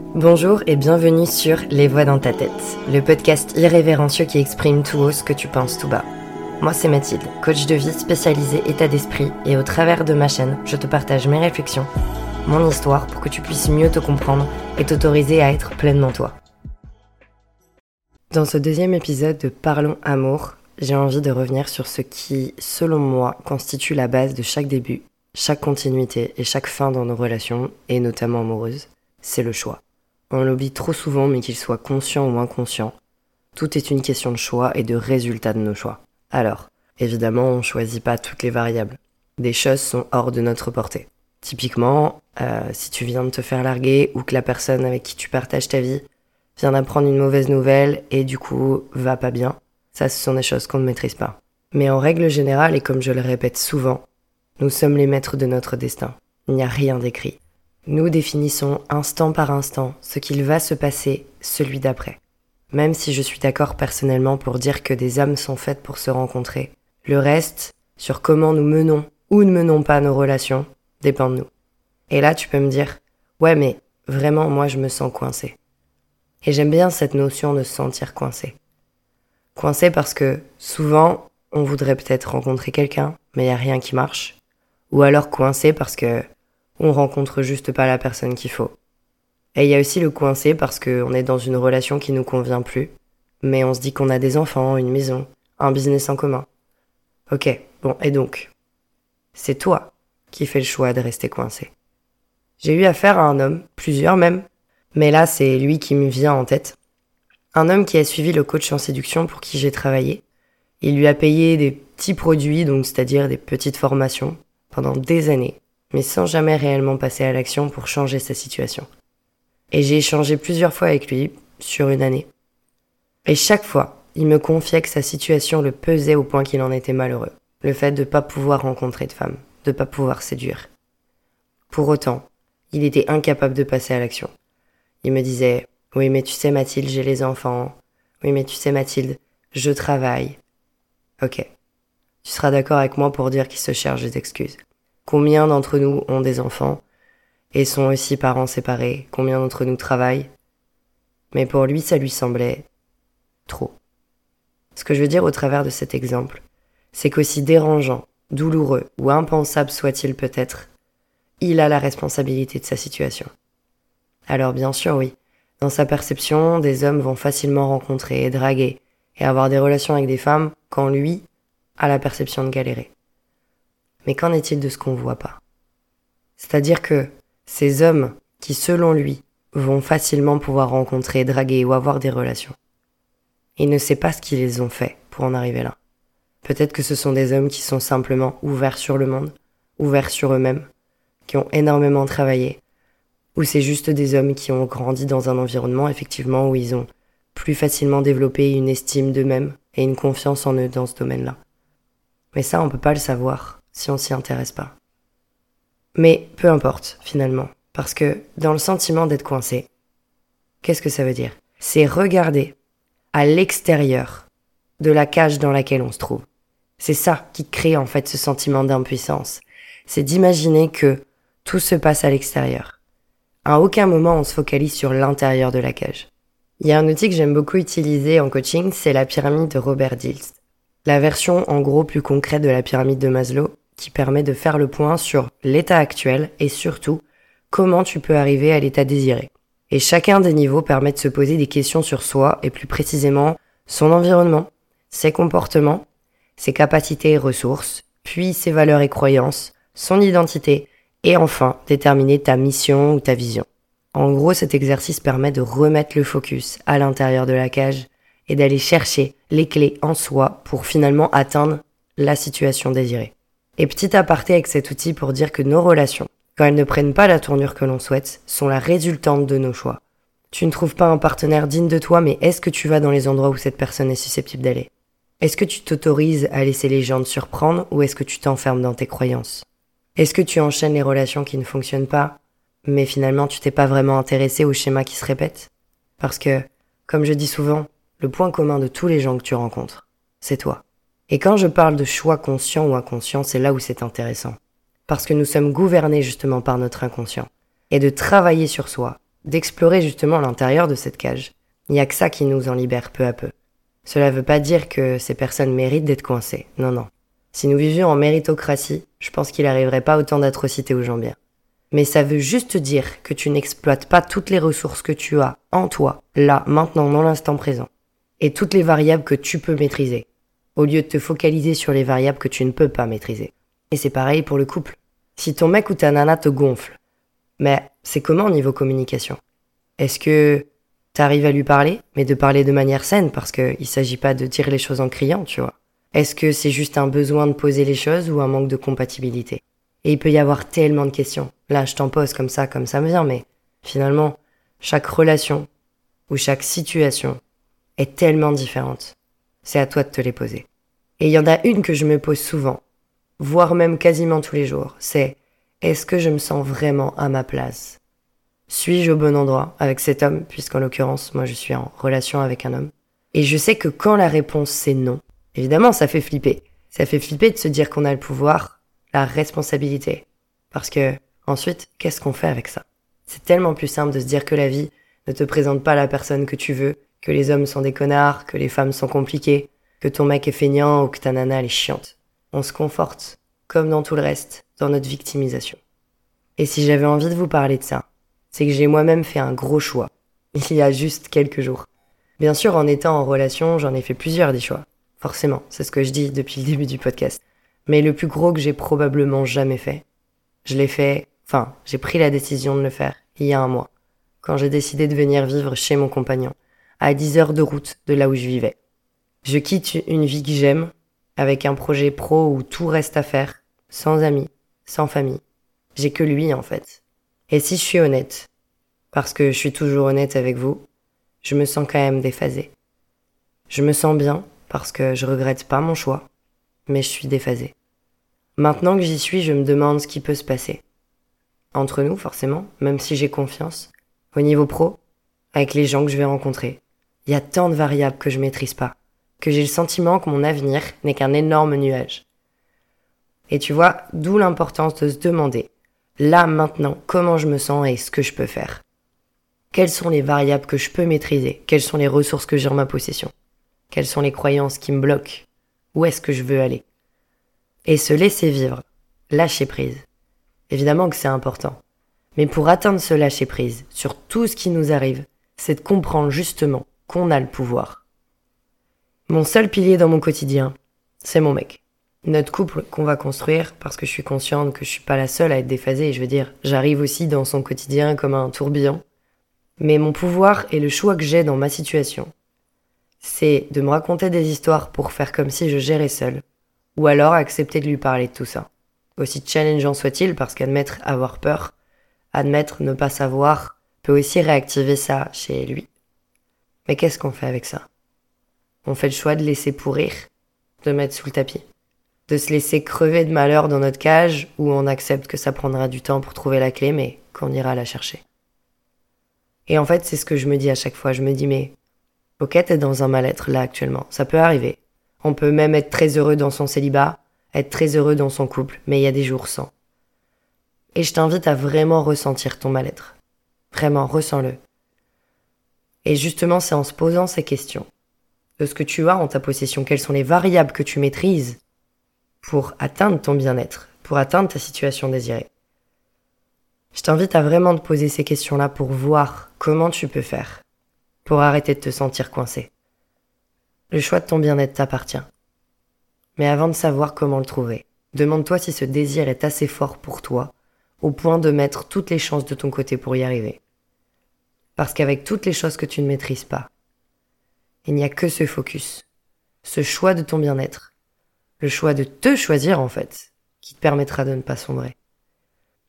Bonjour et bienvenue sur Les Voix dans ta tête, le podcast irrévérencieux qui exprime tout haut ce que tu penses tout bas. Moi c'est Mathilde, coach de vie spécialisée état d'esprit et au travers de ma chaîne, je te partage mes réflexions, mon histoire pour que tu puisses mieux te comprendre et t'autoriser à être pleinement toi. Dans ce deuxième épisode de Parlons Amour, j'ai envie de revenir sur ce qui, selon moi, constitue la base de chaque début, chaque continuité et chaque fin dans nos relations, et notamment amoureuses, c'est le choix. On l'oublie trop souvent, mais qu'il soit conscient ou inconscient, tout est une question de choix et de résultat de nos choix. Alors, évidemment, on ne choisit pas toutes les variables. Des choses sont hors de notre portée. Typiquement, euh, si tu viens de te faire larguer ou que la personne avec qui tu partages ta vie vient d'apprendre une mauvaise nouvelle et du coup va pas bien, ça ce sont des choses qu'on ne maîtrise pas. Mais en règle générale, et comme je le répète souvent, nous sommes les maîtres de notre destin. Il n'y a rien d'écrit. Nous définissons instant par instant ce qu'il va se passer, celui d'après. Même si je suis d'accord personnellement pour dire que des âmes sont faites pour se rencontrer, le reste, sur comment nous menons ou ne menons pas nos relations, dépend de nous. Et là, tu peux me dire, ouais, mais vraiment, moi, je me sens coincé. Et j'aime bien cette notion de se sentir coincé. Coincé parce que souvent, on voudrait peut-être rencontrer quelqu'un, mais il n'y a rien qui marche. Ou alors coincé parce que on rencontre juste pas la personne qu'il faut. Et il y a aussi le coincé parce qu'on est dans une relation qui nous convient plus, mais on se dit qu'on a des enfants, une maison, un business en commun. Ok, bon, et donc? C'est toi qui fais le choix de rester coincé. J'ai eu affaire à un homme, plusieurs même, mais là c'est lui qui me vient en tête. Un homme qui a suivi le coach en séduction pour qui j'ai travaillé. Il lui a payé des petits produits, donc c'est-à-dire des petites formations, pendant des années mais sans jamais réellement passer à l'action pour changer sa situation. Et j'ai échangé plusieurs fois avec lui, sur une année. Et chaque fois, il me confiait que sa situation le pesait au point qu'il en était malheureux. Le fait de ne pas pouvoir rencontrer de femme, de ne pas pouvoir séduire. Pour autant, il était incapable de passer à l'action. Il me disait, oui mais tu sais Mathilde, j'ai les enfants. Oui mais tu sais Mathilde, je travaille. Ok. Tu seras d'accord avec moi pour dire qu'il se cherche des excuses. Combien d'entre nous ont des enfants? Et sont aussi parents séparés? Combien d'entre nous travaillent? Mais pour lui, ça lui semblait trop. Ce que je veux dire au travers de cet exemple, c'est qu'aussi dérangeant, douloureux ou impensable soit-il peut-être, il a la responsabilité de sa situation. Alors bien sûr, oui, dans sa perception, des hommes vont facilement rencontrer, draguer et avoir des relations avec des femmes quand lui a la perception de galérer. Mais qu'en est-il de ce qu'on voit pas? C'est-à-dire que ces hommes qui, selon lui, vont facilement pouvoir rencontrer, draguer ou avoir des relations, il ne sait pas ce qu'ils ont fait pour en arriver là. Peut-être que ce sont des hommes qui sont simplement ouverts sur le monde, ouverts sur eux-mêmes, qui ont énormément travaillé, ou c'est juste des hommes qui ont grandi dans un environnement effectivement où ils ont plus facilement développé une estime d'eux-mêmes et une confiance en eux dans ce domaine-là. Mais ça, on peut pas le savoir si on s'y intéresse pas. Mais peu importe, finalement, parce que dans le sentiment d'être coincé, qu'est-ce que ça veut dire? C'est regarder à l'extérieur de la cage dans laquelle on se trouve. C'est ça qui crée en fait ce sentiment d'impuissance. C'est d'imaginer que tout se passe à l'extérieur. À aucun moment on se focalise sur l'intérieur de la cage. Il y a un outil que j'aime beaucoup utiliser en coaching, c'est la pyramide de Robert Dills. La version en gros plus concrète de la pyramide de Maslow, qui permet de faire le point sur l'état actuel et surtout comment tu peux arriver à l'état désiré. Et chacun des niveaux permet de se poser des questions sur soi et plus précisément son environnement, ses comportements, ses capacités et ressources, puis ses valeurs et croyances, son identité et enfin déterminer ta mission ou ta vision. En gros, cet exercice permet de remettre le focus à l'intérieur de la cage et d'aller chercher les clés en soi pour finalement atteindre la situation désirée. Et petit aparté avec cet outil pour dire que nos relations, quand elles ne prennent pas la tournure que l'on souhaite, sont la résultante de nos choix. Tu ne trouves pas un partenaire digne de toi, mais est-ce que tu vas dans les endroits où cette personne est susceptible d'aller? Est-ce que tu t'autorises à laisser les gens te surprendre ou est-ce que tu t'enfermes dans tes croyances? Est-ce que tu enchaînes les relations qui ne fonctionnent pas, mais finalement tu t'es pas vraiment intéressé au schéma qui se répète? Parce que, comme je dis souvent, le point commun de tous les gens que tu rencontres, c'est toi. Et quand je parle de choix conscient ou inconscient, c'est là où c'est intéressant. Parce que nous sommes gouvernés justement par notre inconscient. Et de travailler sur soi, d'explorer justement l'intérieur de cette cage. Il n'y a que ça qui nous en libère peu à peu. Cela ne veut pas dire que ces personnes méritent d'être coincées. Non, non. Si nous vivions en méritocratie, je pense qu'il n'arriverait pas autant d'atrocités aux gens bien. Mais ça veut juste dire que tu n'exploites pas toutes les ressources que tu as en toi, là, maintenant, dans l'instant présent. Et toutes les variables que tu peux maîtriser. Au lieu de te focaliser sur les variables que tu ne peux pas maîtriser. Et c'est pareil pour le couple. Si ton mec ou ta nana te gonfle, mais c'est comment au niveau communication? Est-ce que t'arrives à lui parler, mais de parler de manière saine, parce qu'il s'agit pas de dire les choses en criant, tu vois? Est-ce que c'est juste un besoin de poser les choses ou un manque de compatibilité? Et il peut y avoir tellement de questions. Là, je t'en pose comme ça, comme ça me vient, mais finalement, chaque relation ou chaque situation est tellement différente. C'est à toi de te les poser. Et il y en a une que je me pose souvent, voire même quasiment tous les jours, c'est est-ce que je me sens vraiment à ma place? Suis-je au bon endroit avec cet homme, puisqu'en l'occurrence, moi je suis en relation avec un homme Et je sais que quand la réponse c'est non, évidemment ça fait flipper. Ça fait flipper de se dire qu'on a le pouvoir, la responsabilité. Parce que, ensuite, qu'est-ce qu'on fait avec ça? C'est tellement plus simple de se dire que la vie ne te présente pas la personne que tu veux, que les hommes sont des connards, que les femmes sont compliquées, que ton mec est feignant ou que ta nana elle est chiante on se conforte, comme dans tout le reste, dans notre victimisation. Et si j'avais envie de vous parler de ça, c'est que j'ai moi-même fait un gros choix, il y a juste quelques jours. Bien sûr, en étant en relation, j'en ai fait plusieurs des choix. Forcément, c'est ce que je dis depuis le début du podcast. Mais le plus gros que j'ai probablement jamais fait, je l'ai fait, enfin, j'ai pris la décision de le faire il y a un mois, quand j'ai décidé de venir vivre chez mon compagnon, à 10 heures de route de là où je vivais. Je quitte une vie que j'aime avec un projet pro où tout reste à faire, sans amis, sans famille. J'ai que lui en fait. Et si je suis honnête, parce que je suis toujours honnête avec vous, je me sens quand même déphasée. Je me sens bien parce que je regrette pas mon choix, mais je suis déphasée. Maintenant que j'y suis, je me demande ce qui peut se passer. Entre nous, forcément, même si j'ai confiance. Au niveau pro, avec les gens que je vais rencontrer. Il y a tant de variables que je maîtrise pas que j'ai le sentiment que mon avenir n'est qu'un énorme nuage. Et tu vois, d'où l'importance de se demander, là maintenant, comment je me sens et ce que je peux faire. Quelles sont les variables que je peux maîtriser? Quelles sont les ressources que j'ai en ma possession? Quelles sont les croyances qui me bloquent? Où est-ce que je veux aller? Et se laisser vivre, lâcher prise. Évidemment que c'est important. Mais pour atteindre ce lâcher prise sur tout ce qui nous arrive, c'est de comprendre justement qu'on a le pouvoir. Mon seul pilier dans mon quotidien, c'est mon mec. Notre couple qu'on va construire, parce que je suis consciente que je suis pas la seule à être déphasée, et je veux dire, j'arrive aussi dans son quotidien comme un tourbillon. Mais mon pouvoir et le choix que j'ai dans ma situation, c'est de me raconter des histoires pour faire comme si je gérais seule, ou alors accepter de lui parler de tout ça. Aussi challengeant soit-il, parce qu'admettre avoir peur, admettre ne pas savoir, peut aussi réactiver ça chez lui. Mais qu'est-ce qu'on fait avec ça? On fait le choix de laisser pourrir, de mettre sous le tapis, de se laisser crever de malheur dans notre cage où on accepte que ça prendra du temps pour trouver la clé mais qu'on ira la chercher. Et en fait, c'est ce que je me dis à chaque fois. Je me dis, mais ok, t'es dans un mal-être là actuellement. Ça peut arriver. On peut même être très heureux dans son célibat, être très heureux dans son couple, mais il y a des jours sans. Et je t'invite à vraiment ressentir ton mal-être. Vraiment, ressens-le. Et justement, c'est en se posant ces questions de ce que tu as en ta possession, quelles sont les variables que tu maîtrises pour atteindre ton bien-être, pour atteindre ta situation désirée. Je t'invite à vraiment te poser ces questions-là pour voir comment tu peux faire pour arrêter de te sentir coincé. Le choix de ton bien-être t'appartient. Mais avant de savoir comment le trouver, demande-toi si ce désir est assez fort pour toi au point de mettre toutes les chances de ton côté pour y arriver. Parce qu'avec toutes les choses que tu ne maîtrises pas, il n'y a que ce focus, ce choix de ton bien-être, le choix de te choisir en fait, qui te permettra de ne pas sombrer.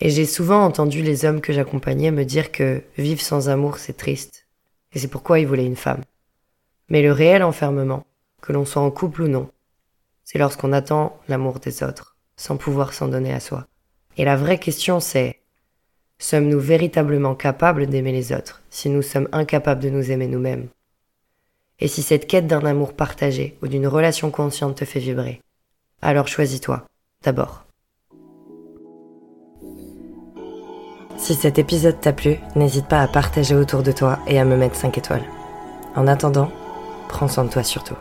Et j'ai souvent entendu les hommes que j'accompagnais me dire que vivre sans amour c'est triste, et c'est pourquoi ils voulaient une femme. Mais le réel enfermement, que l'on soit en couple ou non, c'est lorsqu'on attend l'amour des autres, sans pouvoir s'en donner à soi. Et la vraie question c'est, sommes-nous véritablement capables d'aimer les autres si nous sommes incapables de nous aimer nous-mêmes? Et si cette quête d'un amour partagé ou d'une relation consciente te fait vibrer, alors choisis-toi, d'abord. Si cet épisode t'a plu, n'hésite pas à partager autour de toi et à me mettre 5 étoiles. En attendant, prends soin de toi surtout.